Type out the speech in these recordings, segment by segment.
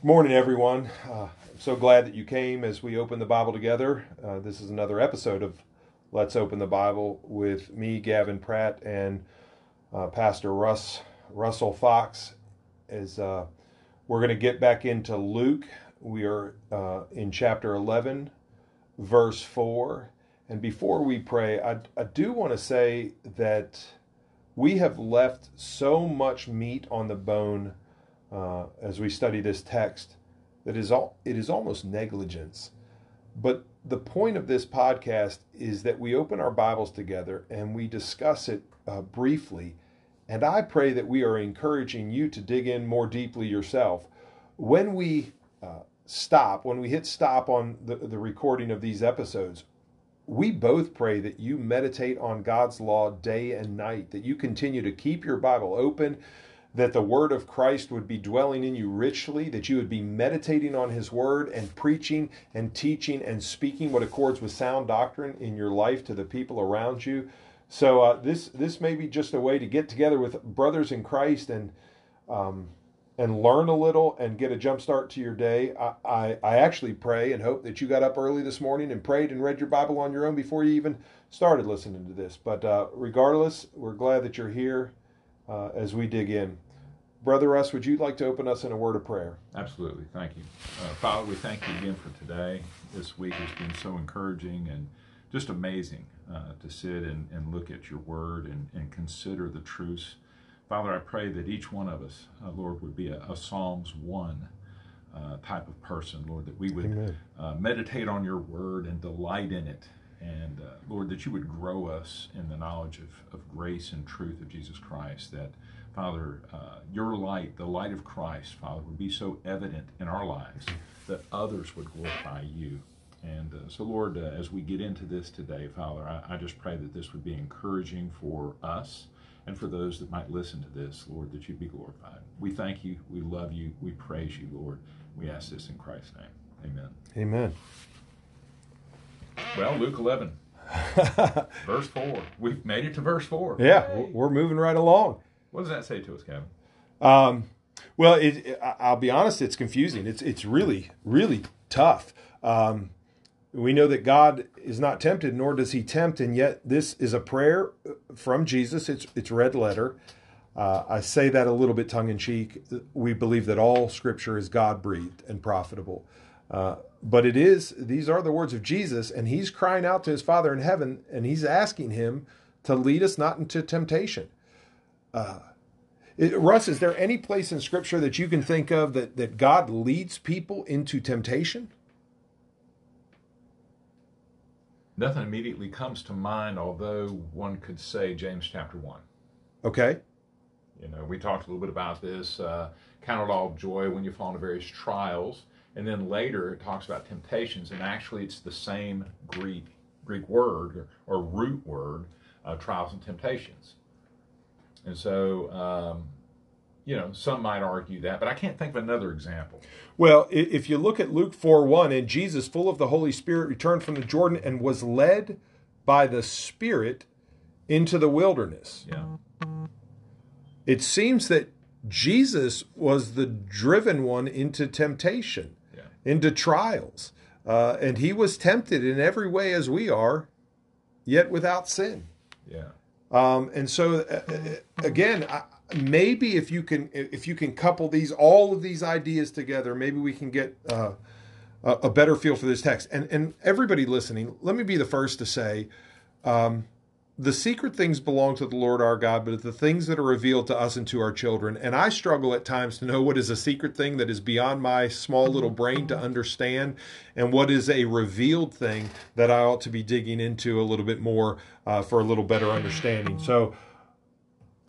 Morning, everyone. Uh, I'm so glad that you came as we open the Bible together. Uh, this is another episode of Let's Open the Bible with me, Gavin Pratt, and uh, Pastor Russ Russell Fox. As uh, we're going to get back into Luke, we are uh, in chapter 11, verse 4. And before we pray, I, I do want to say that we have left so much meat on the bone uh, as we study this text that is all it is almost negligence. But the point of this podcast is that we open our Bibles together and we discuss it uh, briefly. And I pray that we are encouraging you to dig in more deeply yourself. When we uh, stop, when we hit stop on the, the recording of these episodes, we both pray that you meditate on God's law day and night, that you continue to keep your Bible open, that the word of Christ would be dwelling in you richly, that you would be meditating on his word and preaching and teaching and speaking what accords with sound doctrine in your life to the people around you. So uh, this this may be just a way to get together with brothers in Christ and um, and learn a little and get a jump start to your day. I, I, I actually pray and hope that you got up early this morning and prayed and read your Bible on your own before you even started listening to this. But uh, regardless, we're glad that you're here uh, as we dig in. Brother Russ, would you like to open us in a word of prayer? Absolutely. Thank you. Uh, Father, we thank you again for today. This week has been so encouraging and just amazing uh, to sit and, and look at your word and, and consider the truths. Father, I pray that each one of us, uh, Lord, would be a, a Psalms 1 uh, type of person, Lord, that we would uh, meditate on your word and delight in it. And uh, Lord, that you would grow us in the knowledge of, of grace and truth of Jesus Christ, that Father, uh, your light, the light of Christ, Father, would be so evident in our lives that others would glorify you. And uh, so, Lord, uh, as we get into this today, Father, I, I, just pray that this would be encouraging for us and for those that might listen to this, Lord, that you'd be glorified. We thank you. We love you. We praise you, Lord. We ask this in Christ's name. Amen. Amen. Well, Luke 11, verse 4. We've made it to verse 4. Yeah, we're moving right along. What does that say to us, Gavin? Um, well, it, I'll be honest, it's confusing. It's it's really really tough. Um, we know that God is not tempted, nor does He tempt, and yet this is a prayer from Jesus. It's it's red letter. Uh, I say that a little bit tongue in cheek. We believe that all Scripture is God breathed and profitable. Uh, but it is these are the words of Jesus, and He's crying out to His Father in heaven, and He's asking Him to lead us not into temptation. Uh, Russ, is there any place in Scripture that you can think of that, that God leads people into temptation? Nothing immediately comes to mind, although one could say James chapter 1. Okay. You know, we talked a little bit about this. Uh, count it all joy when you fall into various trials. And then later it talks about temptations, and actually it's the same Greek Greek word or, or root word, uh, trials and temptations. And so, um, you know, some might argue that, but I can't think of another example. Well, if you look at Luke 4 1, and Jesus, full of the Holy Spirit, returned from the Jordan and was led by the Spirit into the wilderness. Yeah. It seems that Jesus was the driven one into temptation, yeah. into trials. Uh, and he was tempted in every way as we are, yet without sin. Yeah. Um, and so uh, uh again, maybe if you can if you can couple these all of these ideas together, maybe we can get uh, a better feel for this text. And and everybody listening, let me be the first to say. Um, the secret things belong to the Lord our God, but the things that are revealed to us and to our children. And I struggle at times to know what is a secret thing that is beyond my small little brain to understand, and what is a revealed thing that I ought to be digging into a little bit more uh, for a little better understanding. So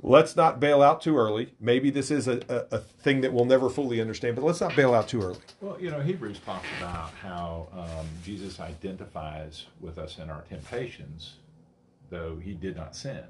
let's not bail out too early. Maybe this is a, a, a thing that we'll never fully understand, but let's not bail out too early. Well, you know, Hebrews talks about how um, Jesus identifies with us in our temptations though he did not sin.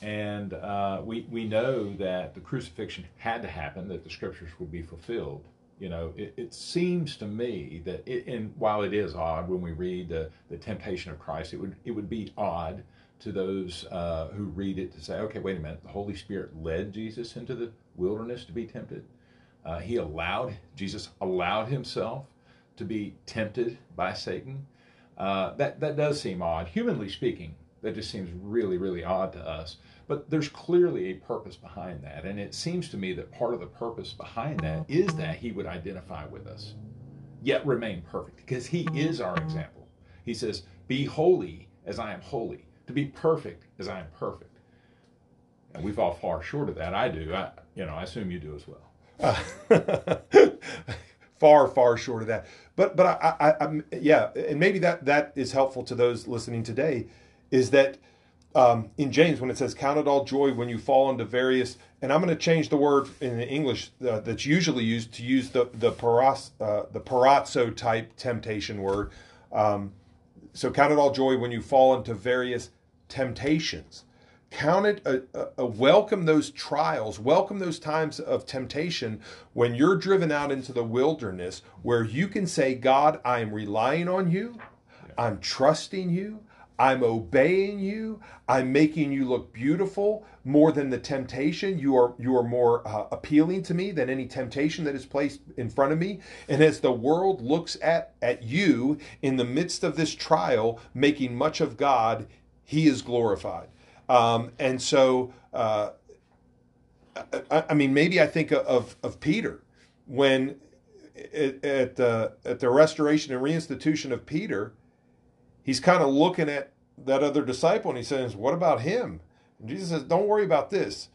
And uh, we, we know that the crucifixion had to happen, that the scriptures would be fulfilled. You know, it, it seems to me that, it, and while it is odd when we read the, the temptation of Christ, it would, it would be odd to those uh, who read it to say, okay, wait a minute, the Holy Spirit led Jesus into the wilderness to be tempted. Uh, he allowed, Jesus allowed himself to be tempted by Satan. Uh, that, that does seem odd. Humanly speaking, that just seems really, really odd to us. But there's clearly a purpose behind that. And it seems to me that part of the purpose behind that is that he would identify with us, yet remain perfect, because he is our example. He says, Be holy as I am holy, to be perfect as I am perfect. And we fall far short of that. I do. I, you know, I assume you do as well. Uh, far, far short of that. But, but I, I, I'm, yeah, and maybe that that is helpful to those listening today, is that um, in James when it says count it all joy when you fall into various and I'm going to change the word in the English uh, that's usually used to use the the paras, uh, the parazzo type temptation word. Um, so count it all joy when you fall into various temptations. Count it a, a, a welcome those trials, welcome those times of temptation when you're driven out into the wilderness where you can say, God, I am relying on you. I'm trusting you. I'm obeying you. I'm making you look beautiful more than the temptation. You are you are more uh, appealing to me than any temptation that is placed in front of me. And as the world looks at at you in the midst of this trial, making much of God, He is glorified. Um, and so, uh, I, I, mean, maybe I think of of Peter when at at, uh, at the restoration and reinstitution of Peter he's kind of looking at that other disciple and he says, What about him? And Jesus says, Don't worry about this.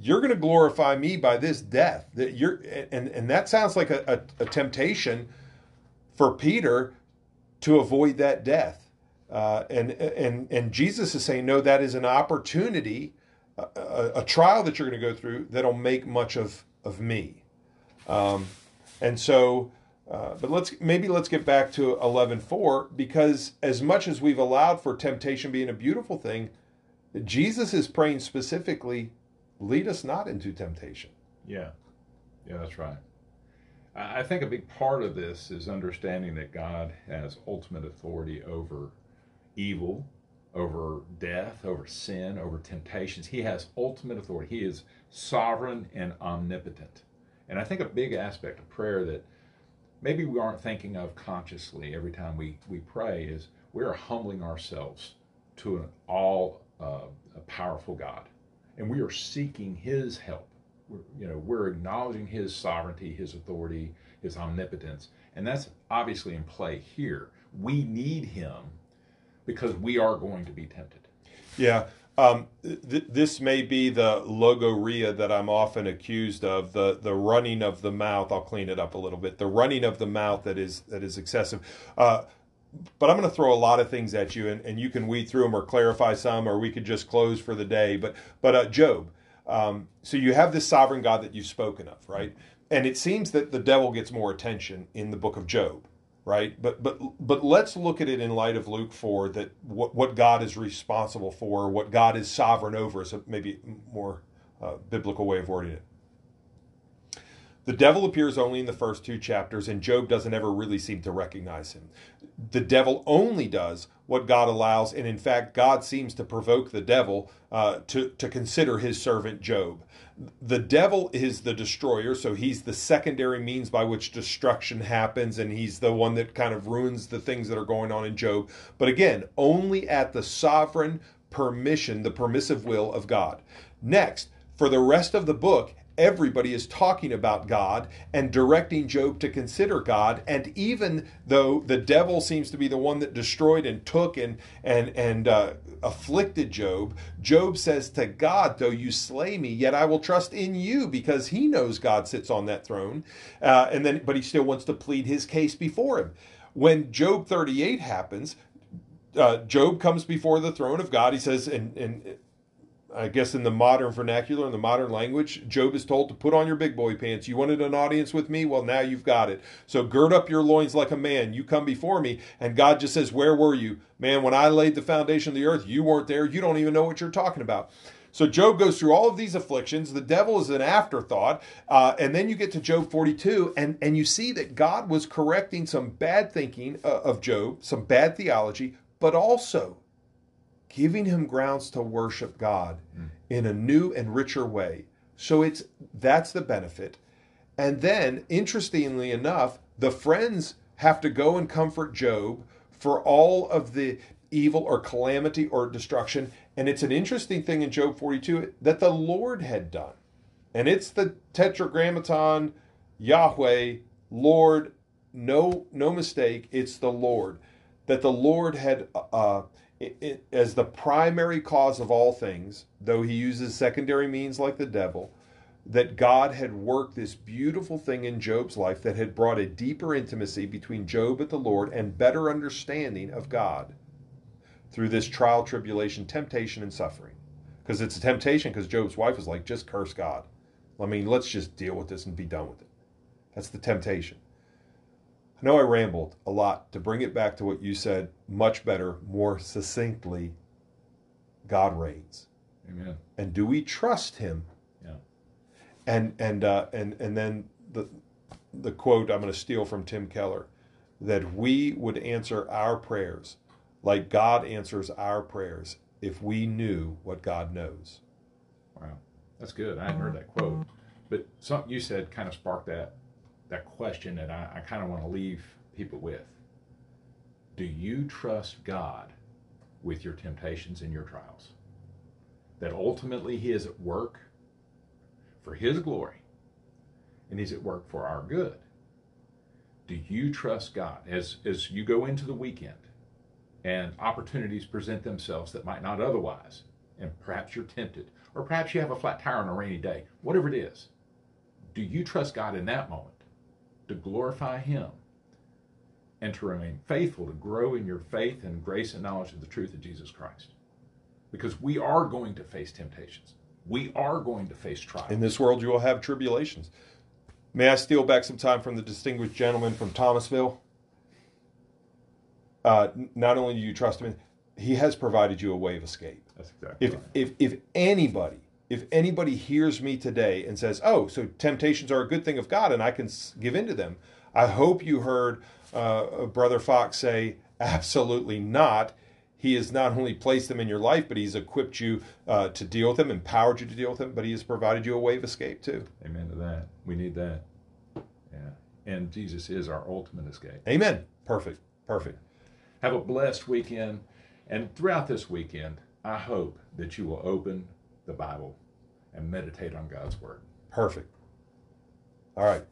You're going to glorify me by this death. That you're and, and that sounds like a, a, a temptation for Peter to avoid that death. Uh, and and and Jesus is saying, no, that is an opportunity, a, a trial that you're going to go through that'll make much of of me. Um, and so uh, but let's maybe let's get back to 11:4 because as much as we've allowed for temptation being a beautiful thing, Jesus is praying specifically, lead us not into temptation. Yeah. Yeah, that's right. I think a big part of this is understanding that God has ultimate authority over evil, over death, over sin, over temptations. He has ultimate authority. He is sovereign and omnipotent. And I think a big aspect of prayer that maybe we aren't thinking of consciously every time we, we pray is we're humbling ourselves to an all uh, powerful God. And we are seeking his help. We're, you know, we're acknowledging his sovereignty, his authority, his omnipotence. And that's obviously in play here. We need him because we are going to be tempted. Yeah. Um, th- this may be the logorrhea that I'm often accused of the the running of the mouth. I'll clean it up a little bit. The running of the mouth that is that is excessive. Uh, but I'm going to throw a lot of things at you, and, and you can weed through them or clarify some, or we could just close for the day. But but uh, Job. Um, so you have this sovereign God that you've spoken of, right? And it seems that the devil gets more attention in the book of Job right? But but but let's look at it in light of Luke four that what what God is responsible for, what God is sovereign over, is a maybe more uh, biblical way of wording it. The devil appears only in the first two chapters, and Job doesn't ever really seem to recognize him. The devil only does what God allows, and in fact, God seems to provoke the devil uh, to, to consider his servant Job the devil is the destroyer, so he's the secondary means by which destruction happens, and he's the one that kind of ruins the things that are going on in Job. But again, only at the sovereign permission, the permissive will of God. Next, for the rest of the book, everybody is talking about God and directing Job to consider God. And even though the devil seems to be the one that destroyed and took and and and uh, afflicted Job, Job says to God, "Though you slay me, yet I will trust in you," because he knows God sits on that throne. Uh, and then, but he still wants to plead his case before him. When Job 38 happens, uh, Job comes before the throne of God. He says, and, and I guess in the modern vernacular, in the modern language, Job is told to put on your big boy pants. You wanted an audience with me? Well, now you've got it. So gird up your loins like a man. You come before me. And God just says, Where were you? Man, when I laid the foundation of the earth, you weren't there. You don't even know what you're talking about. So Job goes through all of these afflictions. The devil is an afterthought. Uh, and then you get to Job 42, and, and you see that God was correcting some bad thinking uh, of Job, some bad theology, but also giving him grounds to worship God mm. in a new and richer way. So it's that's the benefit. And then, interestingly enough, the friends have to go and comfort Job for all of the evil or calamity or destruction. And it's an interesting thing in Job 42 that the Lord had done. And it's the tetragrammaton Yahweh, Lord, no no mistake, it's the Lord. That the Lord had uh, it, it, as the primary cause of all things, though he uses secondary means like the devil, that God had worked this beautiful thing in Job's life that had brought a deeper intimacy between Job and the Lord and better understanding of God through this trial, tribulation, temptation, and suffering. Because it's a temptation, because Job's wife was like, just curse God. I mean, let's just deal with this and be done with it. That's the temptation. I know I rambled a lot to bring it back to what you said much better, more succinctly. God reigns. Amen. And do we trust him Yeah. and and uh, and and then the the quote I'm going to steal from Tim Keller that we would answer our prayers like God answers our prayers if we knew what God knows. Wow, that's good. I hadn't heard that quote, but something you said kind of sparked that that question that I, I kind of want to leave people with. Do you trust God with your temptations and your trials? That ultimately He is at work for His glory, and He's at work for our good. Do you trust God as, as you go into the weekend and opportunities present themselves that might not otherwise, and perhaps you're tempted, or perhaps you have a flat tire on a rainy day, whatever it is? Do you trust God in that moment to glorify Him and to remain faithful to grow in your faith and grace and knowledge of the truth of Jesus Christ? Because we are going to face temptations. We are going to face trials. In this world, you will have tribulations. May I steal back some time from the distinguished gentleman from Thomasville? Uh, not only do you trust him, he has provided you a way of escape. That's exactly If, right. if, if anybody, if anybody hears me today and says, "Oh, so temptations are a good thing of God, and I can give in to them," I hope you heard uh, Brother Fox say, "Absolutely not." He has not only placed them in your life, but he's equipped you uh, to deal with them, empowered you to deal with them, but he has provided you a way of escape too. Amen to that. We need that. Yeah. And Jesus is our ultimate escape. Amen. Perfect. Perfect. Have a blessed weekend. And throughout this weekend, I hope that you will open the Bible and meditate on God's Word. Perfect. All right.